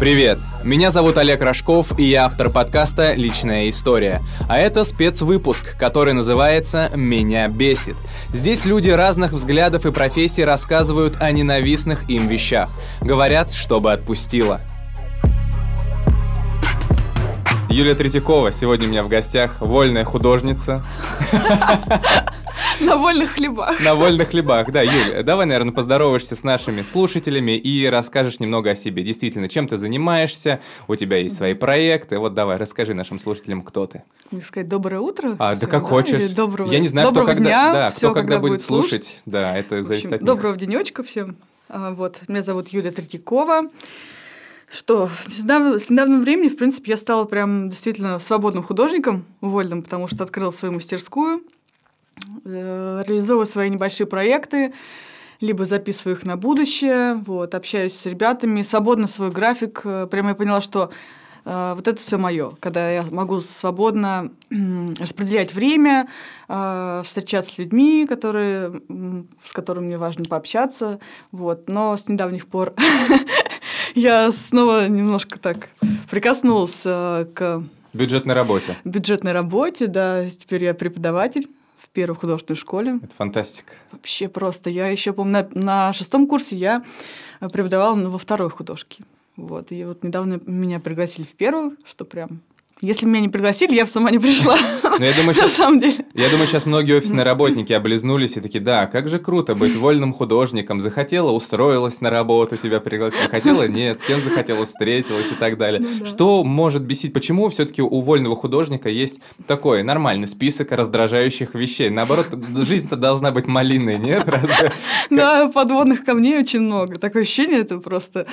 Привет! Меня зовут Олег Рожков, и я автор подкаста «Личная история». А это спецвыпуск, который называется «Меня бесит». Здесь люди разных взглядов и профессий рассказывают о ненавистных им вещах. Говорят, чтобы отпустило. Юлия Третьякова сегодня у меня в гостях, вольная художница. На вольных хлебах. На вольных хлебах, да, Юля. Давай, наверное, поздороваешься с нашими слушателями и расскажешь немного о себе. Действительно, чем ты занимаешься, у тебя есть свои проекты. Вот давай, расскажи нашим слушателям, кто ты. Мне сказать доброе утро. А, да как хочешь. доброго, Я не знаю, кто когда, дня, да, все, кто когда, когда будет слушать. слушать. Да, это общем, зависит от них. Доброго денечка всем. А, Вот, меня зовут Юлия Третьякова. Что, с недавнего, времени, в принципе, я стала прям действительно свободным художником, вольным, потому что открыла свою мастерскую, э, реализовываю свои небольшие проекты, либо записываю их на будущее, вот, общаюсь с ребятами, свободно свой график. э, Прямо я поняла, что э, вот это все мое, когда я могу свободно м, распределять время, э, встречаться с людьми, которые, с которыми мне важно пообщаться, вот. Но с недавних пор я снова немножко так прикоснулась э, к Бюджетной работе. бюджетной работе, да, теперь я преподаватель в первой художественной школе. Это фантастика. Вообще просто. Я еще, помню, на, на шестом курсе я преподавала во второй художке. Вот. И вот недавно меня пригласили в первую, что прям... Если меня не пригласили, я бы сама не пришла. Но я думаю, На сейчас самом деле. Я думаю, сейчас многие офисные работники облизнулись и такие, да, как же круто быть вольным художником. Захотела, устроилась на работу, тебя пригласили. Хотела, нет, с кем захотела, встретилась и так далее. Ну да. Что может бесить? Почему все-таки у вольного художника есть такой нормальный список раздражающих вещей? Наоборот, жизнь-то должна быть малиной, нет? Разве? Да, подводных камней очень много. Такое ощущение, это просто,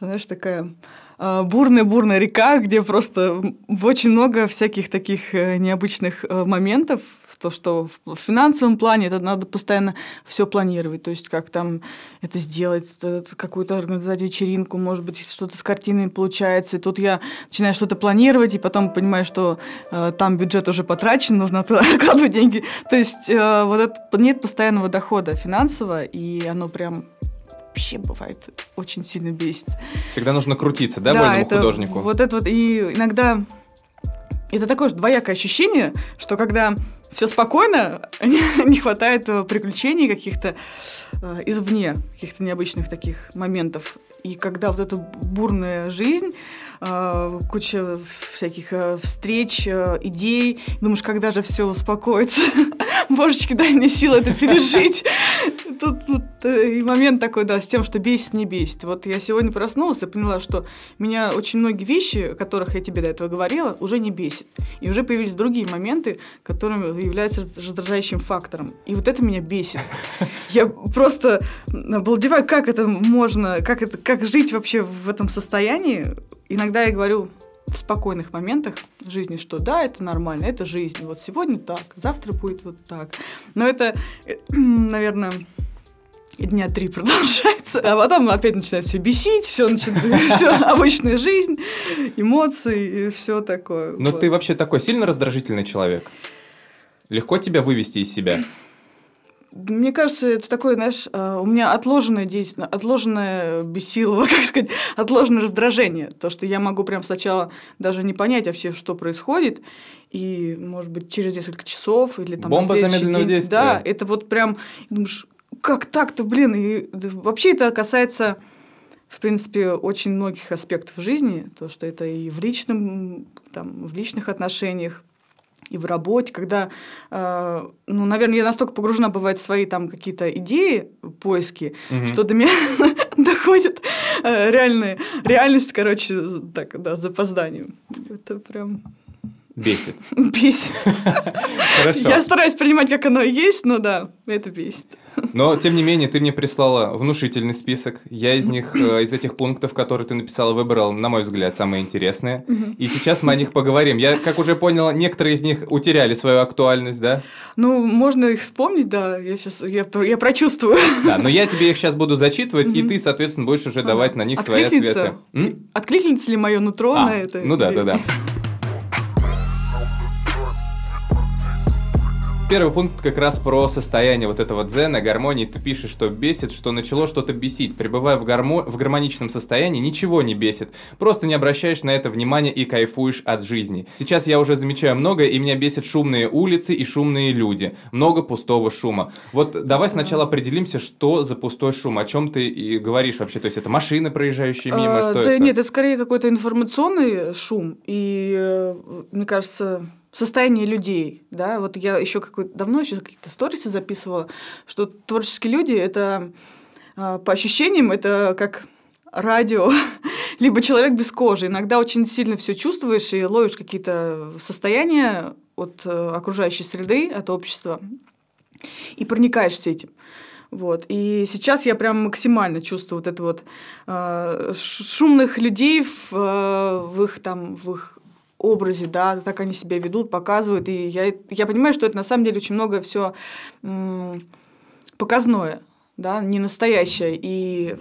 знаешь, такая бурная-бурная река, где просто очень много всяких таких э, необычных э, моментов. То, что в финансовом плане это надо постоянно все планировать. То есть, как там это сделать, э, какую-то организовать вечеринку, может быть, что-то с картиной получается. И тут я начинаю что-то планировать, и потом понимаю, что э, там бюджет уже потрачен, нужно туда деньги. То есть, э, вот это, нет постоянного дохода финансового, и оно прям вообще бывает очень сильно бесит. Всегда нужно крутиться, да, вольному это художнику? Вот это вот, и иногда это такое двоякое ощущение, что когда все спокойно, не хватает э, приключений каких-то э, извне, каких-то необычных таких моментов. И когда вот эта бурная жизнь, э, куча всяких э, встреч, э, идей, думаешь, когда же все успокоится, божечки, дай мне силы это пережить. Тут, тут, э, и момент такой, да, с тем, что бесит, не бесит. Вот я сегодня проснулась и поняла, что меня очень многие вещи, о которых я тебе до этого говорила, уже не бесит. И уже появились другие моменты, которые являются раздражающим фактором. И вот это меня бесит. Я просто обалдеваю, как это можно, как, это, как жить вообще в этом состоянии. Иногда я говорю в спокойных моментах жизни, что да, это нормально, это жизнь. Вот сегодня так, завтра будет вот так. Но это, э, наверное, дня три продолжается, а потом опять начинает все бесить, все начинает, все обычная жизнь, эмоции и все такое. Но Вот. ты вообще такой сильно раздражительный человек? Легко тебя вывести из себя? Мне кажется, это такое, знаешь, э, у меня отложенное действие, отложенное бесилово, как сказать, отложенное раздражение. То, что я могу прям сначала даже не понять вообще, что происходит, и, может быть, через несколько часов или там... Бомба замедленного день. действия. Да, это вот прям, думаешь, как так-то, блин? И вообще это касается, в принципе, очень многих аспектов жизни, то, что это и в личном, там, в личных отношениях, и в работе, когда, э, ну, наверное, я настолько погружена бывает в свои там какие-то идеи, поиски, Мгм. что до меня доходит э, реальная реальность, короче, так, да, с запозданием. Это прям Бесит. бесит. Хорошо. Я стараюсь принимать, как оно есть, но да, это бесит. Но, тем не менее, ты мне прислала внушительный список. Я из них, э, из этих пунктов, которые ты написала, выбрал, на мой взгляд, самые интересные. И сейчас мы о них поговорим. Я, как уже понял, некоторые из них утеряли свою актуальность, да? Ну, можно их вспомнить, да, я сейчас, я, я прочувствую. Да, но я тебе их сейчас буду зачитывать, и ты, соответственно, будешь уже Ага. давать на них свои ответы. Откликнется ли мое нутро А, на это? ну да, да, да. Первый пункт как раз про состояние вот этого дзена, гармонии. Ты пишешь, что бесит, что начало что-то бесить. Пребывая в, гармо... в гармоничном состоянии, ничего не бесит. Просто не обращаешь на это внимания и кайфуешь от жизни. Сейчас я уже замечаю многое, и меня бесит шумные улицы и шумные люди. Много пустого шума. Вот давай сначала определимся, что за пустой шум, о чем ты и говоришь вообще. То есть это машины, проезжающие мимо, А, что да это? Нет, это скорее какой-то информационный шум. И, э, мне кажется, состояние людей, да, вот я еще какой-то давно еще какие-то сторисы записывала, что творческие люди это а, по ощущениям это как радио, либо человек без кожи. Иногда очень сильно все чувствуешь и ловишь какие-то состояния от э, окружающей среды, от общества, и проникаешься этим. Вот. И сейчас я прям максимально чувствую вот это вот э, шумных людей в, э, в их там в их образе, да, так они себя ведут, показывают. И я, я понимаю, что это на самом деле очень много все показное, да, не настоящее. И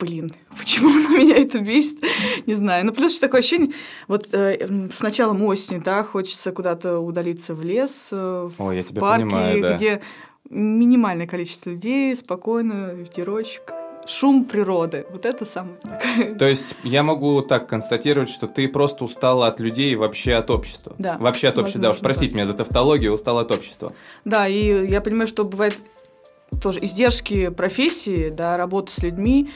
блин, почему на меня это бесит, не знаю. Ну, плюс еще такое ощущение, вот э, с началом осени, да, хочется куда-то удалиться в лес, э, в Ой, я тебя парке, понимаю, да. где минимальное количество людей, спокойно, ветерочек, шум природы. Вот это самое такое. То есть я могу так констатировать, что ты просто устала от людей и вообще от общества. Да, Вообще от общества, да уж простите меня за тавтологию, устал от общества. Да, и я понимаю, что бывает тоже издержки профессии, да, работы с людьми.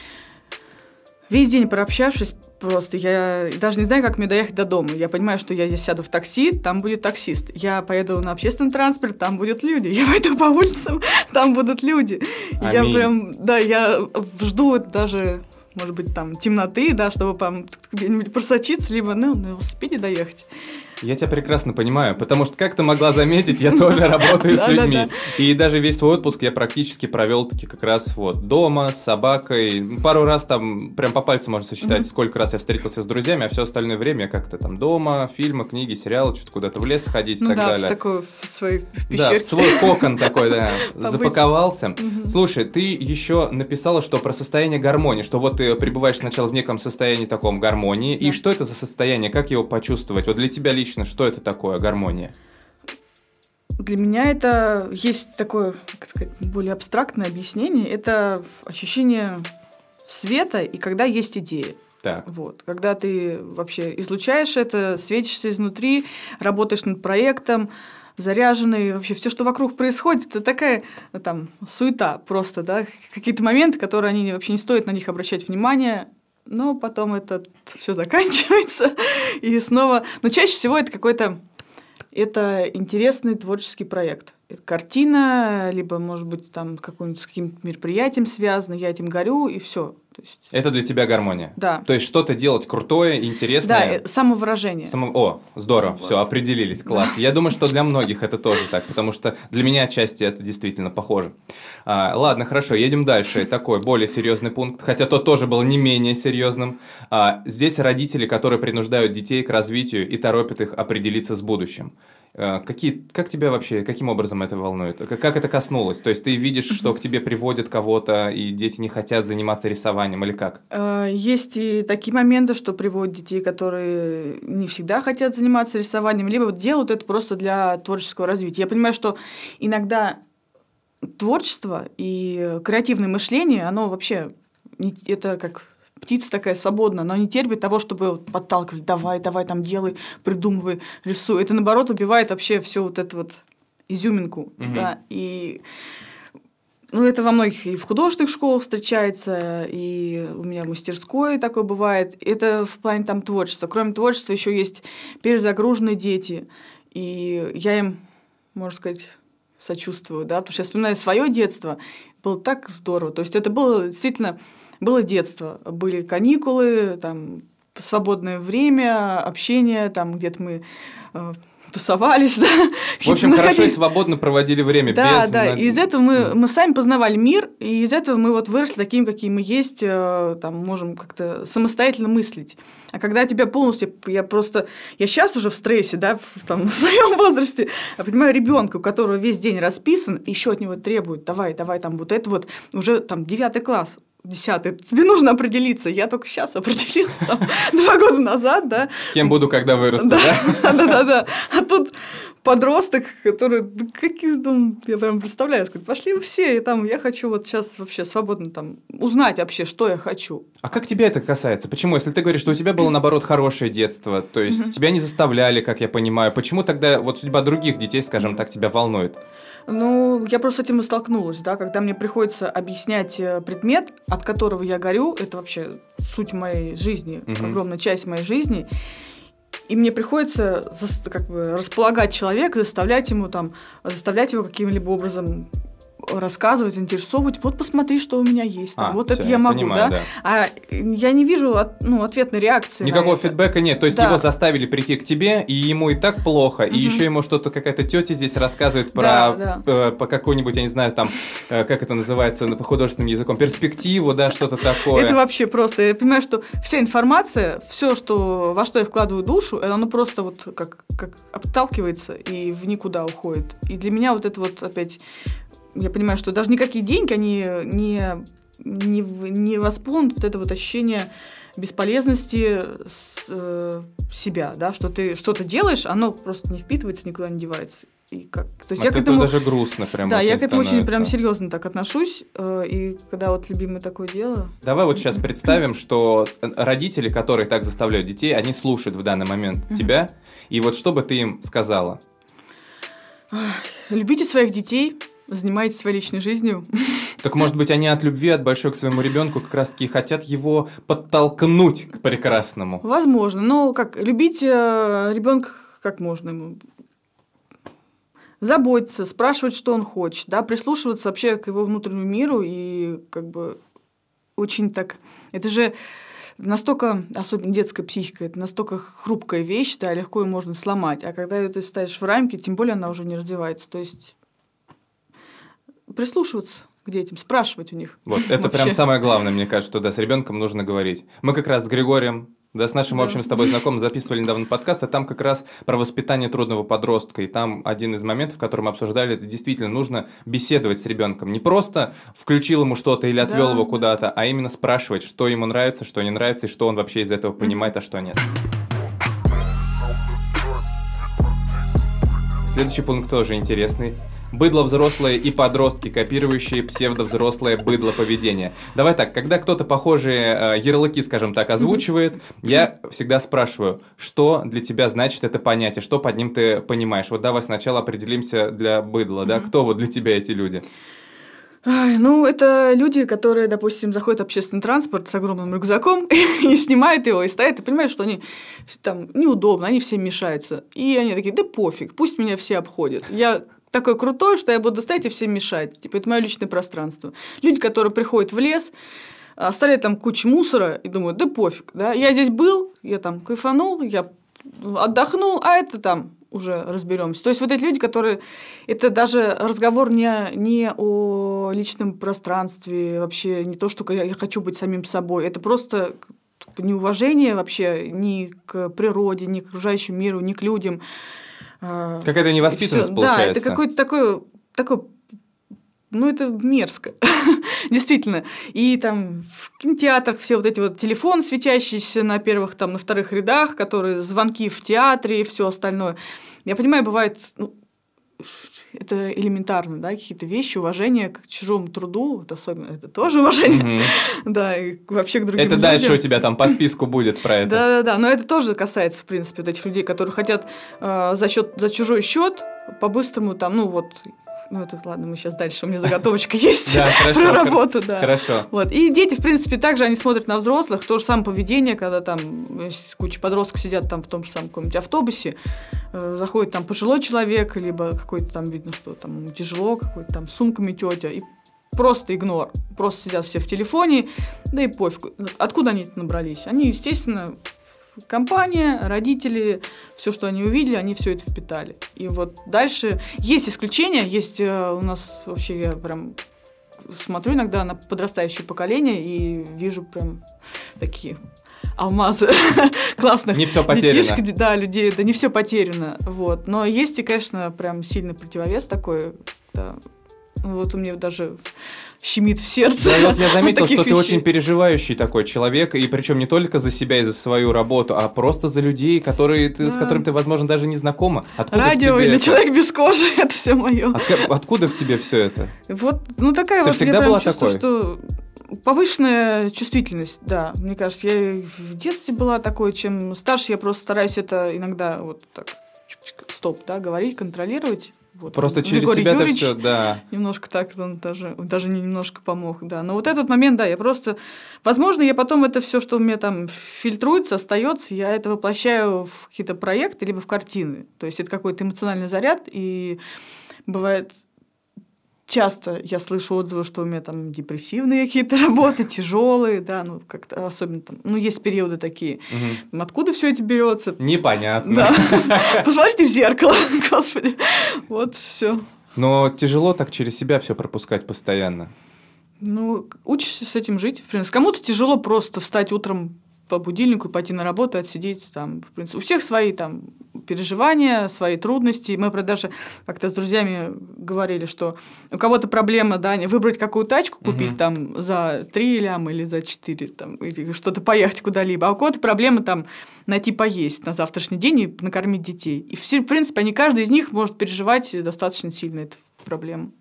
Весь день прообщавшись, просто я даже не знаю, как мне доехать до дома. Я понимаю, что я, сяду в такси, там будет таксист. Я поеду на общественный транспорт, там будут люди. Я пойду по улицам, там будут люди. И Я Аминь. прям, да, я жду даже, может быть, там темноты, да, чтобы там где-нибудь просочиться, либо ну, на велосипеде доехать. Я тебя прекрасно понимаю, потому что, как ты могла заметить, я тоже работаю с людьми. И даже весь свой отпуск я практически провел таки как раз вот дома с собакой. Пару раз там прям по пальцам можно сосчитать, сколько раз я встретился с друзьями, а все остальное время я как-то там дома, фильмы, книги, сериалы, что-то куда-то в лес ходить и Ну так да, далее. в такой в Да, свой кокон такой, да, запаковался. Слушай, ты еще написала, что про состояние гармонии, что вот ты пребываешь сначала в неком состоянии таком гармонии, и Да. что это за состояние, как его почувствовать? Вот для тебя лично, что это такое гармония? Для меня это есть такое, как сказать, более абстрактное объяснение. Это ощущение света и когда есть идея. Так, Вот. Когда ты вообще излучаешь это, светишься изнутри, работаешь над проектом, заряженный, вообще все, что вокруг происходит, это такая там суета просто, да, какие-то моменты, которые они вообще не стоит на них обращать внимание, но потом это все заканчивается и снова, но чаще всего это какой-то это интересный творческий проект. Это картина, либо, может быть, там какой-нибудь с каким-то мероприятием связано, я этим горю, и все. То есть, это для тебя гармония? да. То есть что-то делать крутое, Да, интересное? э, самовыражение. Само- О, здорово, Вот. все, определились, класс. Я думаю, что для многих это тоже так, потому что для меня отчасти это действительно похоже. А, ладно, хорошо, едем дальше. Такой более серьезный пункт, хотя тот тоже был не менее серьезным. А, здесь родители, которые принуждают детей к развитию и торопят их определиться с будущим. А, Какие, как тебя вообще, каким образом это волнует? Как как это коснулось? То есть ты видишь, что к тебе приводят кого-то, и дети не хотят заниматься рисованием, или как? Э, Есть и такие моменты, что приводят детей, которые не всегда хотят заниматься рисованием, либо делают это просто для творческого развития. Я понимаю, что иногда творчество и креативное мышление, оно вообще не- это как птица такая свободная, но не терпит того, чтобы подталкивали, давай, давай, там делай, придумывай, рисуй. Это наоборот убивает вообще все вот это вот изюминку, Мгм. да, и ну, это во многих и в художественных школах встречается, и у меня в мастерской такое бывает. Это в плане там творчества. Кроме творчества еще есть перезагруженные дети. И я им, можно сказать, сочувствую, да, потому что я вспоминаю свое детство, было так здорово. То есть это было действительно, было детство. Были каникулы, там, свободное время, общение, там где-то мы э, тусовались, да. В общем, хорошо и свободно проводили время да, без... да, и из этого мы, мы сами познавали мир, и из этого мы вот выросли такими, какие мы есть, э, там, можем как-то самостоятельно мыслить. А когда тебя полностью, я просто, я сейчас уже в стрессе, да, в, там, в своем возрасте, я понимаю ребенка, у которого весь день расписан, еще от него требуют, давай, давай, там, вот это вот, уже там девятый класс, десятый. Тебе нужно определиться. Я только сейчас определился, два года назад, да. Кем буду, когда вырасту, да? Да, да, да, да. А тут подросток, который, какие, ну, я прям представляю, сказать, пошли вы все, и там, я хочу вот сейчас вообще свободно там узнать вообще, что я хочу. А как тебя это касается? Почему? Если ты говоришь, что у тебя было, наоборот, хорошее детство, то есть тебя не заставляли, как я понимаю, почему тогда вот судьба других детей, скажем так, тебя волнует? Ну, я просто с этим и столкнулась, да, когда мне приходится объяснять э, предмет, от которого я горю, это вообще суть моей жизни, Мгм. огромная часть моей жизни, и мне приходится как бы располагать человека, заставлять ему там, заставлять его каким-либо образом рассказывать, заинтересовывать. Вот посмотри, что у меня есть. там, А, вот всё, это я могу, понимаю, да? А я не вижу от- ну, ответной реакции. Никакого фидбэка нет. То есть Да. его заставили прийти к тебе, и ему и так плохо, и Мгм. еще ему что-то какая-то тетя здесь рассказывает Да, про да. э, по какой-нибудь, я не знаю, там, э, как это называется на- по художественным языком, перспективу, да, что-то такое. Это вообще просто. Я понимаю, что вся информация, все, что, во что я вкладываю душу, это оно просто вот как, как обталкивается и в никуда уходит. И для меня вот это вот опять... Я понимаю, что даже никакие деньги, они не, не, не восполнят вот это вот ощущение бесполезности с, э, себя, да, что ты что-то делаешь, оно просто не впитывается, никуда не девается. И как, то есть От я к этому, даже грустно прям да, я к этому очень прям становится. серьезно так отношусь, э, и когда вот любимое такое дело, Давай вот сейчас представим, что родители, которые так заставляют детей, они слушают в данный момент тебя, и вот что бы ты им сказала? Любите своих детей, занимайтесь своей личной жизнью. Так может быть они от любви, от большой к своему ребенку как раз-таки хотят его подтолкнуть к прекрасному? Возможно. Но как любить ребенка как можно ему заботиться, спрашивать, что он хочет, да, прислушиваться вообще к его внутреннему миру и как бы очень так... Это же настолько, особенно детская психика, это настолько хрупкая вещь, да, легко ее можно сломать. А когда ее ты ставишь в рамки, тем более она уже не развивается. То есть прислушиваться к детям, спрашивать у них. Вот, это прям самое главное, мне кажется, что да, с ребенком нужно говорить. Мы как раз с Григорием, да, с нашим Да. общим с тобой знакомым записывали недавно подкаст, и там как раз про воспитание трудного подростка. И там один из моментов, который мы обсуждали, это действительно нужно беседовать с ребенком. Не просто включил ему что-то или отвел Да, его да. куда-то, а именно спрашивать, что ему нравится, что не нравится, и что он вообще из этого понимает, а что нет. Следующий пункт тоже интересный. Быдло взрослые и подростки, копирующие псевдовзрослое быдло поведение. Давай так, когда кто-то похожие э, ярлыки, скажем так, озвучивает, я всегда спрашиваю, что для тебя значит это понятие, что под ним ты понимаешь. Вот давай сначала определимся для быдла, да, кто вот для тебя эти люди? Ай, ну, это люди, которые, допустим, заходят в общественный транспорт с огромным рюкзаком и снимают его, и стоят, и понимают, что они там неудобно, они всем мешаются. И они такие, да пофиг, пусть меня все обходят. Я такой крутой, что я буду стоять и всем мешать. Типа, это мое личное пространство. Люди, которые приходят в лес, оставляют там кучу мусора и думают, да пофиг, да, я здесь был, я там кайфанул, я отдохнул, а это там уже разберемся. То есть вот эти люди, которые... Это даже разговор не, не о личном пространстве, вообще не то, что я, хочу быть самим собой. Это просто неуважение вообще ни к природе, ни к окружающему миру, ни к людям. А, Какая-то невоспитанность всё. получается. Да, это какой-то такой, такой ну, это мерзко, действительно. И там в кинотеатрах все вот эти вот телефон, светящийся на первых, там, на вторых рядах, которые звонки в театре и все остальное. Я понимаю, бывает, ну, это элементарно, да, какие-то вещи, уважение к чужому труду, вот особенно это тоже уважение, Мгм. да, и вообще к другим Это дальше у людям. тебя там по списку будет про это. Да, да, да. Но это тоже касается, в принципе, вот этих людей, которые хотят э, за счет за чужой счет по-быстрому там, ну вот, ну это ладно, мы сейчас дальше, у меня заготовочка есть Да, хорошо. про работу, да. Хорошо. Вот. И дети, в принципе, также они смотрят на взрослых, то же самое поведение, когда там есть куча подростков сидят там в том же самом каком-нибудь автобусе, э, заходит там пожилой человек, либо какой-то там видно, что там тяжело, какой-то там сумками тетя, и просто игнор. Просто сидят все в телефоне, да и пофиг. Откуда они набрались? Они, естественно, компания, родители, все, что они увидели, они все это впитали. И вот дальше есть исключения, есть э, у нас вообще я прям смотрю иногда на подрастающее поколение и вижу прям такие алмазы классных Не все потеряно. детишек, да, людей, да не все потеряно, вот. Но есть и, конечно, прям сильный противовес такой. да. Вот у меня даже щемит в сердце. Да, вот я заметил, что ты вещей. очень переживающий такой человек, и причем не только за себя и за свою работу, а просто за людей, которые ты, с Да. которыми ты, возможно, даже не знакома. Откуда Радио или это? человек без кожи, это все мое. Отка- Откуда в тебе все это? Вот, ну такая Ты вот, всегда я была чувствую, такой? что повышенная чувствительность, да. Мне кажется, я в детстве была такой, чем старше, я просто стараюсь это иногда вот так стоп, да, говорить, контролировать. Вот. Просто через Григорий себя это Юрьевич все, да. Немножко так, он даже, даже не немножко помог, да. Но вот этот момент, да, я просто... Возможно, я потом это все, что у меня там фильтруется, остается, я это воплощаю в какие-то проекты, либо в картины. То есть это какой-то эмоциональный заряд, и бывает часто я слышу отзывы, что у меня там депрессивные какие-то работы, тяжелые, да, ну как-то особенно там, ну есть периоды такие. Мгм. Откуда все это берется? Непонятно. Да. Посмотрите в зеркало, господи. Вот, все. Но тяжело так через себя все пропускать постоянно. Ну, учишься с этим жить, в принципе. Кому-то тяжело просто встать утром по будильнику пойти на работу, отсидеть там, в принципе. У всех свои там переживания, свои трудности. Мы даже как-то с друзьями говорили, что у кого-то проблема, да, не выбрать какую тачку купить Мгм. там за 3 ляма или за 4, там, или что-то поехать куда-либо. А у кого-то проблема там найти поесть на завтрашний день и накормить детей. И, все, в принципе, они, каждый из них может переживать достаточно сильно эту проблему.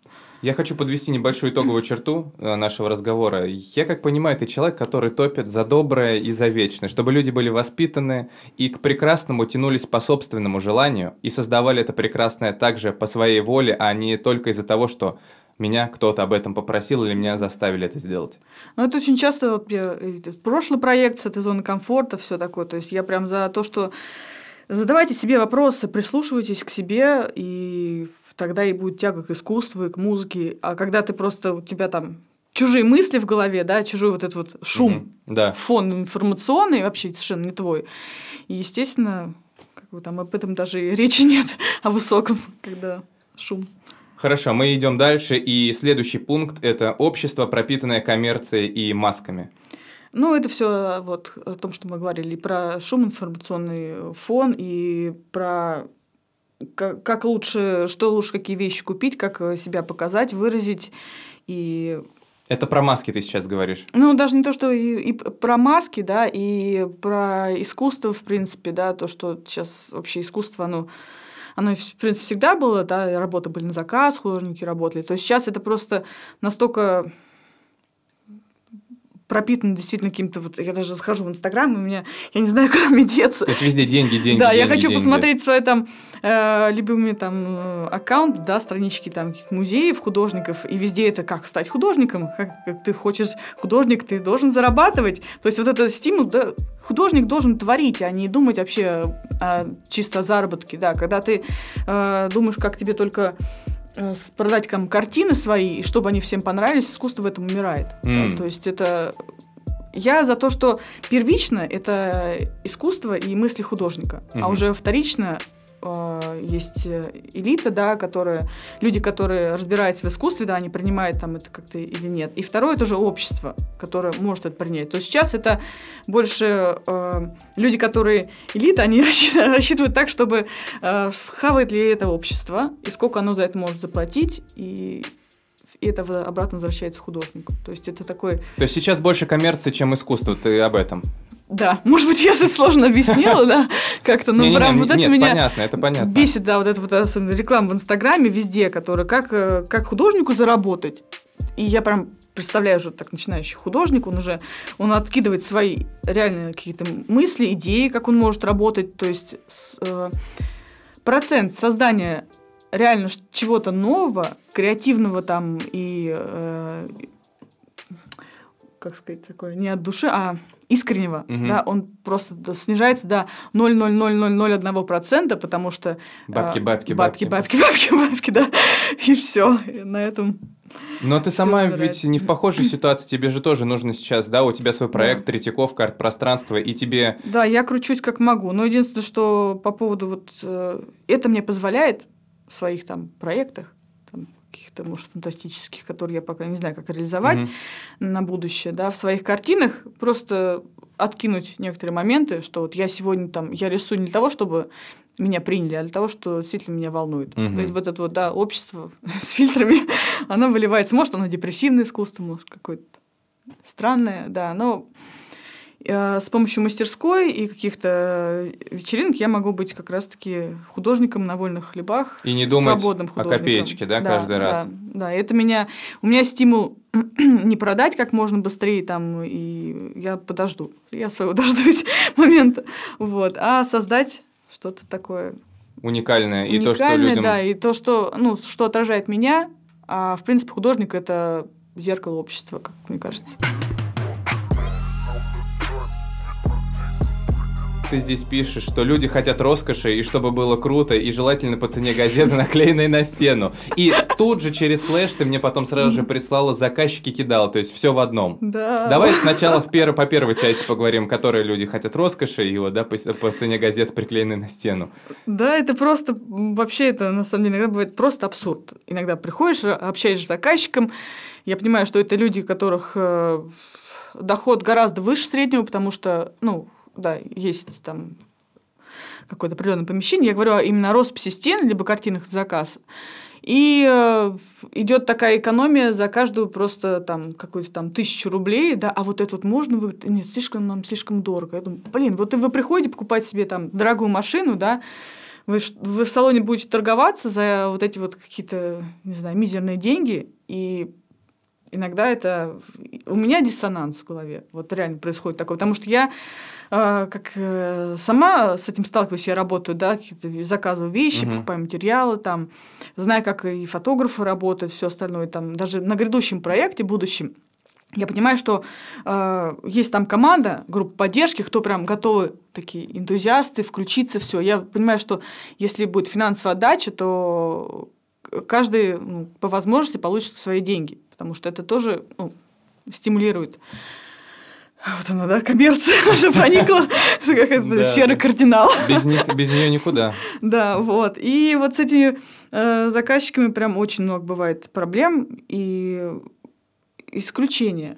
Я хочу подвести небольшую итоговую черту э, нашего разговора. Я, как понимаю, ты человек, который топит за доброе и за вечное, чтобы люди были воспитаны и к прекрасному тянулись по собственному желанию и создавали это прекрасное также по своей воле, а не только из-за того, что меня кто-то об этом попросил или меня заставили это сделать. Ну, это очень часто, вот э, прошлый проект с этой зоны комфорта, все такое. То есть я прям за то, что задавайте себе вопросы, прислушивайтесь к себе, и тогда и будет тяга к искусству и к музыке. А когда ты просто, у тебя там чужие мысли в голове, да, чужой вот этот вот шум, Мгм. Да. фон информационный вообще совершенно не твой. И, естественно, как бы там об этом даже и речи нет, о высоком, когда шум. Хорошо, мы идем дальше, и следующий пункт – это общество, пропитанное коммерцией и масками. Ну, это все вот о том, что мы говорили, и про шум, информационный фон, и про как, как лучше, что лучше, какие вещи купить, как э, себя показать, выразить. И, Это про маски ты сейчас говоришь. ну, даже не то, что и, и про маски, да, и про искусство, в принципе, да, то, что сейчас вообще искусство, оно, оно, в принципе, всегда было, да, работы были на заказ, художники работали. То есть сейчас это просто настолько пропитано действительно каким-то вот я даже захожу в Инстаграм и у меня я не знаю куда мне деться То есть везде деньги, деньги, да, деньги, я хочу деньги. посмотреть свой там э, любимый там э, аккаунт, да, странички там музеев, художников, и везде это как стать художником, как, как ты хочешь художник, ты должен зарабатывать. То есть вот этот стимул, да, художник должен творить, а не думать вообще о чисто о заработке, да. Когда ты э, думаешь, как тебе только продать там картины свои, и чтобы они всем понравились, искусство в этом умирает. Да, М. то есть это я за то, что первично это искусство и мысли художника, а Мгм. уже вторично э, есть э, элита, да, которые люди, которые разбираются в искусстве, да, они принимают там это как-то или нет. И второе это же общество, которое может это принять. То есть сейчас это больше э, люди, которые элита, они рассчитывают, так, чтобы э, схавает ли это общество и сколько оно за это может заплатить и и это обратно возвращается художнику. То есть это такой То есть сейчас больше коммерции, чем искусство, ты об этом? да, может быть, я это сложно объяснила, да, как-то, но Не-не-не, прям вот это нет, меня понятно, это понятно. бесит, да, вот эта вот особенно реклама в Инстаграме везде, которая как, э, как художнику заработать. И я прям представляю уже так начинающий художник, он уже, он откидывает свои реальные какие-то мысли, идеи, как он может работать, то есть с, э, процент создания реально чего-то нового, креативного там и э, как сказать такое, не от души, а искреннего, Мгм. да, он просто снижается до 0,00001%, потому что Бабки, э, бабки, бабки, бабки. бабки, бабки, бабки, да, и все, на этом. Но ты сама Всё ведь нравится. не в похожей ситуации, тебе же тоже нужно сейчас, да, у тебя свой проект, Да. Третьяковка, арт-пространство, и тебе... Да, я кручусь как могу, но единственное, что по поводу вот э, это мне позволяет в своих там проектах, там, каких-то, может, фантастических, которые я пока не знаю, как реализовать, Мгм. на будущее, да, в своих картинах просто откинуть некоторые моменты, что вот я сегодня там, я рисую не для того, чтобы меня приняли, а для того, что действительно меня волнует. Мгм. Ведь вот это вот, да, общество с фильтрами, оно выливается. Может, оно депрессивное искусство, может, какое-то странное, да, но с помощью мастерской и каких-то вечеринок я могу быть как раз-таки художником на вольных хлебах. И не думать свободным о художником. копеечке, да, каждый раз? Да, да, это меня... У меня стимул не продать как можно быстрее, там, и я подожду. Я своего дождусь момента. Вот. А создать что-то такое Уникальное. И то, что уникальное, людям... да, и то, что, ну, что отражает меня. А, в принципе, художник — это зеркало общества, как мне кажется. Ты здесь пишешь, что люди хотят роскоши, и чтобы было круто, и желательно по цене газеты, наклеенной на стену. И тут же через слэш ты мне потом сразу же прислала заказчики кидал, то есть все в одном. Да. Давай сначала в пер... по первой части поговорим, которые люди хотят роскоши, и вот, да, по, по цене газеты, приклеенной на стену. Да, это просто, вообще это на самом деле иногда бывает просто абсурд. Иногда приходишь, ра- общаешься с заказчиком, я понимаю, что это люди, у которых э, доход гораздо выше среднего, потому что, ну, да, есть там какое-то определенное помещение. Я говорю именно о росписи стен, либо картинах на заказ. И э, идет такая экономия за каждую просто там какую-то там тысячу рублей, да, а вот это вот можно вы, нет, слишком нам слишком дорого. Я думаю, блин, вот вы приходите покупать себе там дорогую машину, да, вы, вы в салоне будете торговаться за вот эти вот какие-то, не знаю, мизерные деньги, и иногда это... У меня диссонанс в голове. Вот реально происходит такое. Потому что я как э, сама с этим сталкиваюсь, я работаю, да, какие-то заказываю вещи, Мгм. покупаю материалы, там, знаю, как и фотографы работают, все остальное, там, даже на грядущем проекте, будущем, я понимаю, что э, есть там команда, группа поддержки, кто прям готовы такие энтузиасты включиться, все. Я понимаю, что если будет финансовая отдача, то каждый ну, по возможности получит свои деньги, потому что это тоже ну, стимулирует. Вот она, да, коммерция уже проникла, как это серый кардинал. Без нее никуда. Да, вот. И вот с этими э, заказчиками прям очень много бывает проблем и исключения.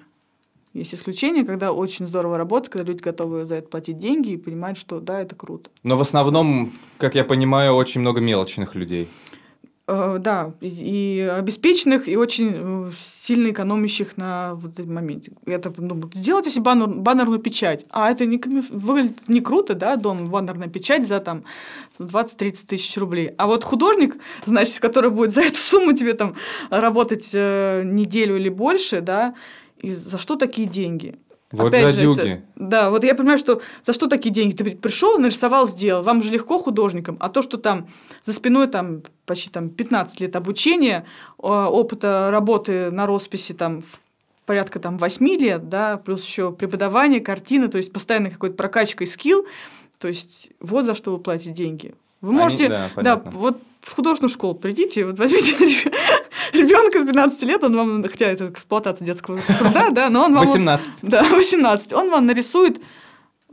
Есть исключения, когда очень здорово работает, когда люди готовы за это платить деньги и понимают, что да, это круто. Но в основном, как я понимаю, очень много мелочных людей. Э, Да, и- обеспеченных, и очень э, сильно экономящих на вот этом моменте. Я так думаю, сделайте себе баннер- баннерную печать. А это не, выглядит не круто, да, дома баннерная печать за там 20-30 тысяч рублей. А вот художник, значит, который будет за эту сумму тебе там работать э, неделю или больше, да, и за что такие деньги? Вот Опять же, жадюги. это- да, вот я понимаю, что за что такие деньги? Ты пришел, нарисовал, сделал. Вам же легко художникам. А то, что там за спиной там почти там 15 лет обучения, э, опыта работы на росписи там порядка там 8 лет, да, плюс еще преподавание, картины, то есть постоянно какой-то прокачка и скилл. То есть вот за что вы платите деньги. Вы Они- можете, да, да, понятно. вот в художественную школу придите, вот возьмите ребенка 12 лет, он вам, хотя это эксплуатация детского труда, да, но он вам... 18. Да, 18. Он вам нарисует,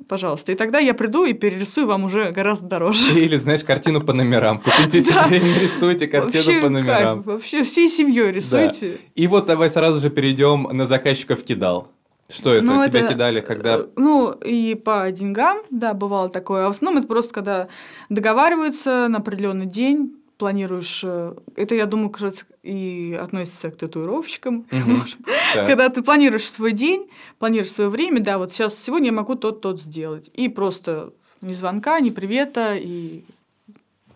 пожалуйста. И тогда я приду и перерисую вам уже гораздо дороже. Или, знаешь, картину по номерам. Купите себе и нарисуйте картину по номерам. вообще всей семьей рисуйте. И вот давай сразу же перейдем на заказчиков кидал. Что это? Ну, Тебя это, кидали, когда... э, Ну, и по деньгам, да, бывало такое. А в основном это просто когда договариваются на определенный день, планируешь... э, Это, я думаю, как раз и относится к татуировщикам. Когда ты планируешь свой день, планируешь свое время, да, вот сейчас, сегодня я могу тот-тот сделать. И просто ни звонка, ни привета, и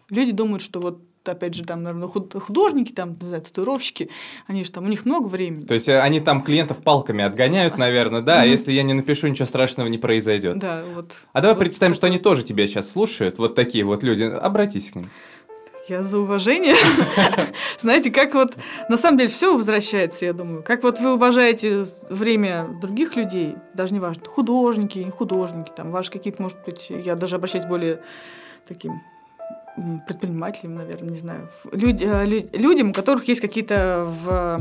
люди думают, что вот опять же, там, наверное, худ- художники, там, не знаю, татуировщики, они же там, у них много времени. То есть э, они там клиентов палками отгоняют, наверное, да, а если я не напишу, ничего страшного не произойдет. Да, вот. А давай Вот представим, что они тоже тебя сейчас слушают, вот такие вот люди. Обратись к ним. Я за уважение. Знаете, как вот, на самом деле, все возвращается, я думаю. Как вот вы уважаете время других людей, даже не важно, художники, не художники, там, ваши какие-то, может быть, я даже обращаюсь более таким предпринимателям, наверное, не знаю, Люд- э, лю- людям, у которых есть какие-то в,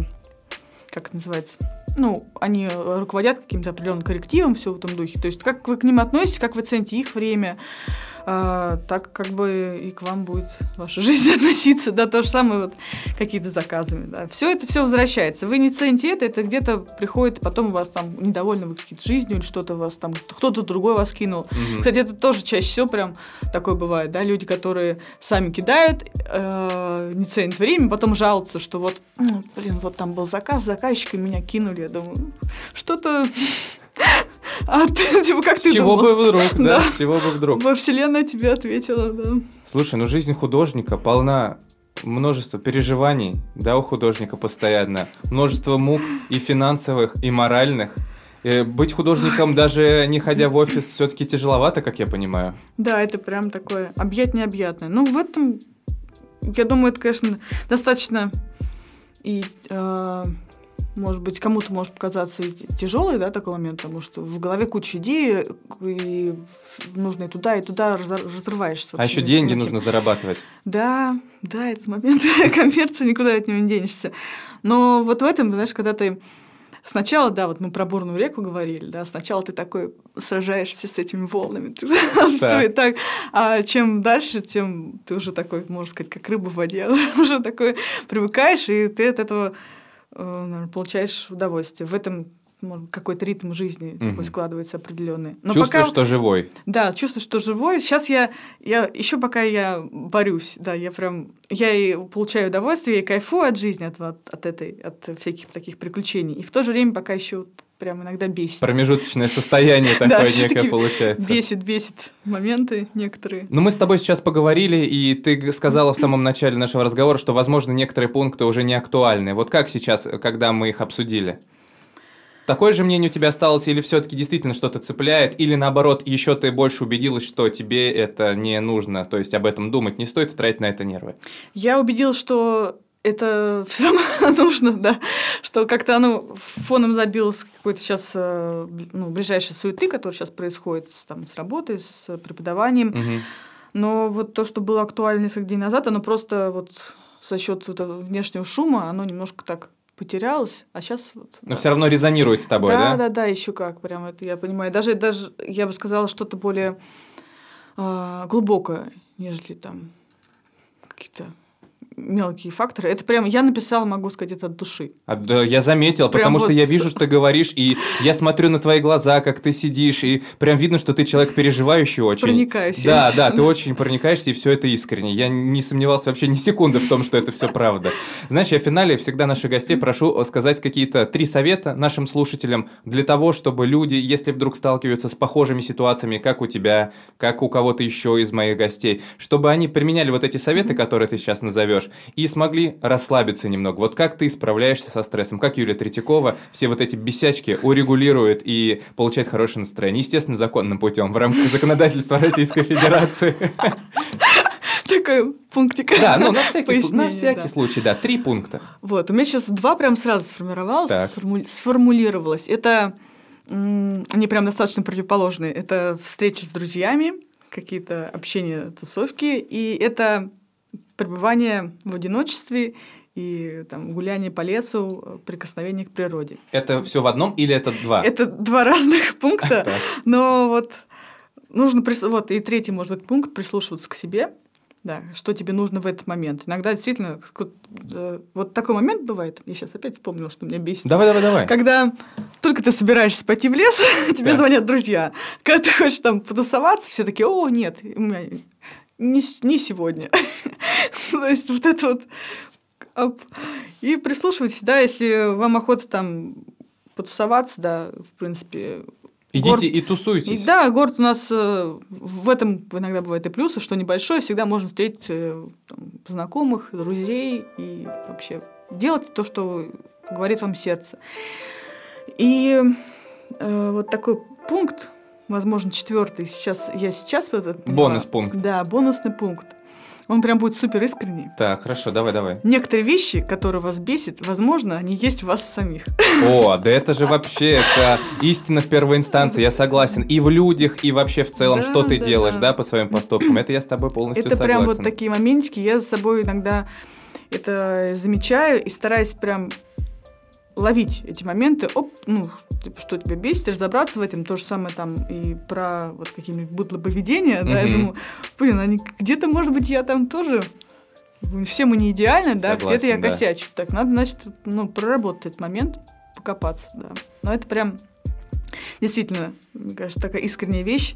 как это называется, ну, они руководят каким-то определенным коррективом, все в этом духе. То есть, как вы к ним относитесь, как вы цените их время, а, так как бы и к вам будет ваша жизнь относиться, да, то же самое вот какие-то заказами, да. Все это все возвращается. Вы не цените это, это где-то приходит, потом у вас там недовольны вы какие-то жизнью или что-то у вас там, кто-то другой вас кинул. Мгм. Кстати, это тоже чаще всего прям такое бывает, да, люди, которые сами кидают, э, не ценят время, потом жалуются, что вот, «М, блин, вот там был заказ, заказчик, и меня кинули. Я думаю, что-то... А ты, типа, как С ты чего думал? бы вдруг, да? Да. С чего бы вдруг? Во вселенная тебе ответила, да. Слушай, ну жизнь художника полна множества переживаний, да, у художника постоянно. Множество мук и финансовых, и моральных. Э, Быть художником, даже не ходя в офис, все-таки тяжеловато, как я понимаю. Да, это прям такое объять-необъятное. Ну, в этом, я думаю, это, конечно, достаточно и, э, может быть, кому-то может показаться и тяжелый, да, такой момент, потому что в голове куча идей, и нужно и туда, и туда разрываешься. А еще деньги нужно зарабатывать. Да, да, этот момент коммерции, никуда от него не денешься. Но вот в этом, знаешь, когда ты Сначала, да, вот мы про бурную реку говорили, да, сначала ты такой сражаешься с этими волнами, все и так, а чем дальше, тем ты уже такой, можно сказать, как рыба в воде, уже такой привыкаешь, и ты от этого получаешь удовольствие. В этом какой-то ритм жизни Мгм. такой складывается определенный. Но Чувствуешь, пока- что живой. да, чувствую, что живой. Сейчас я, я еще пока я борюсь, да, я прям, я и получаю удовольствие, и кайфую от жизни, от, от, от этой, от всяких таких приключений. И в то же время пока еще прям иногда бесит. Промежуточное состояние такое некое получается. Бесит, бесит моменты некоторые. Ну, мы с тобой сейчас поговорили, и ты сказала в самом начале нашего разговора, что, возможно, некоторые пункты уже не актуальны. Вот как сейчас, когда мы их обсудили? Такое же мнение у тебя осталось, или все-таки действительно что-то цепляет, или наоборот, еще ты больше убедилась, что тебе это не нужно, то есть об этом думать не стоит и тратить на это нервы. Я убедилась, что это все равно нужно, да, что как-то оно фоном забилось какой-то сейчас ну, ближайшей суеты, которая сейчас происходит там, с работой, с преподаванием. Мгм. Но вот то, что было актуально несколько дней назад, оно просто вот за счет вот внешнего шума, оно немножко так потерялось, а сейчас вот. Но все равно резонирует с тобой, да, да? да, да, еще как, прям это я понимаю. Даже, даже я бы сказала, что-то более а, глубокое, нежели там мелкие факторы. Это прям я написала, могу сказать, это от души. А, да, я заметил, Прям потому что вот- я вижу, что ты говоришь, и я смотрю на твои глаза, как ты сидишь, и прям видно, что ты человек переживающий очень. Проникаюсь. Да, да, ты очень проникаешься, и все это искренне. Я не сомневался вообще ни секунды в том, что это все правда. Знаешь, я в финале всегда наших гостей прошу сказать какие-то три совета нашим слушателям для того, чтобы люди, если вдруг сталкиваются с похожими ситуациями, как у тебя, как у кого-то еще из моих гостей, чтобы они применяли вот эти советы, которые ты сейчас назовешь, и смогли расслабиться немного. Вот как ты справляешься со стрессом, как Юлия Третьякова все вот эти бесячки урегулирует и получает хорошее настроение. Естественно, законным путем, в рамках законодательства Российской Федерации. Такой пунктик. Да, ну на всякий, сл- на всякий да. случай, да, три пункта. Вот, у меня сейчас два прям сразу сформировалось, сформу- сформулировалось. Это м, они прям достаточно противоположные. Это встречи с друзьями, какие-то общения, тусовки, и это пребывание в одиночестве и там гуляние по лесу, прикосновение к природе. Это все в одном или это два? Это два разных пункта, но вот нужно вот и третий может быть пункт прислушиваться к себе. Да, что тебе нужно в этот момент. Иногда действительно э, вот такой момент бывает. Я сейчас опять вспомнила, что меня бесит. Давай, давай, давай. Когда только ты собираешься пойти в лес, тебе звонят друзья. Когда ты хочешь там потусоваться, все такие, о, нет, у меня не, не сегодня. То есть вот это вот... оп. И прислушивайтесь, да, если вам охота там потусоваться, да, в принципе... Идите город- и тусуйтесь. И да, город у нас э, в этом иногда бывает и плюсы, что небольшой, всегда можно встретить э, там, знакомых, друзей и вообще делать то, что говорит вам сердце. И э, вот такой пункт, возможно, четвертый, сейчас я сейчас вот это поняла. Бонус-пункт. Да, бонусный пункт. Он прям будет супер искренний. Так, хорошо, давай, давай. Некоторые вещи, которые вас бесит, возможно, они есть в вас самих. О, да это же вообще, это истина в первой инстанции, я согласен. И в людях, и вообще в целом, Да, что ты да, делаешь, да. да, по своим поступкам. Это я с тобой полностью Это согласен. прям вот такие моментики. Я за собой иногда это замечаю и стараюсь прям ловить эти моменты, оп, ну, типа, что тебя бесит, разобраться в этом, то же самое там и про вот какие-нибудь бытлоповедения, да, я думаю, блин, они где-то, может быть, я там тоже все мы не идеальны, да, где-то я да. косячу. Так, надо, значит, ну, проработать этот момент, покопаться, да. Но это прям действительно, мне кажется, такая искренняя вещь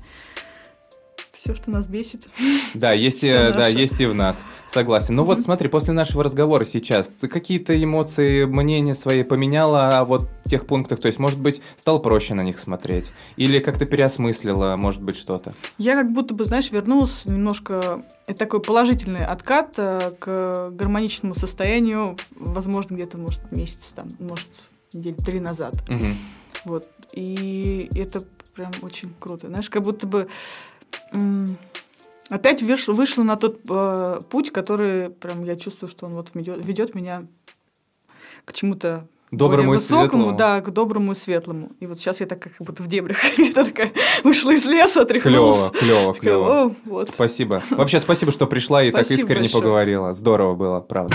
все, что нас бесит. Да, есть, и, да, есть и в нас. Согласен. Ну вот смотри, после нашего разговора сейчас, ты какие-то эмоции, мнения свои поменяла о вот тех пунктах? То есть, может быть, стал проще на них смотреть? Или как-то переосмыслила, может быть, что-то? Я как будто бы, знаешь, вернулась немножко... Это такой положительный откат э, к гармоничному состоянию, возможно, где-то, может, месяц, там, может, недели три назад. Угу. Вот. И это прям очень круто. Знаешь, как будто бы опять выш, вышла на тот э, путь, который прям я чувствую, что он вот ведет, ведет меня к чему-то доброму высокому, и светлому. да, к доброму и светлому. И вот сейчас я так как будто в дебрях где-то такая вышла из леса, отряхнулась. Клево, клево, клево. Вот. Спасибо. Вообще спасибо, что пришла и спасибо так искренне большое. поговорила. Здорово было, правда.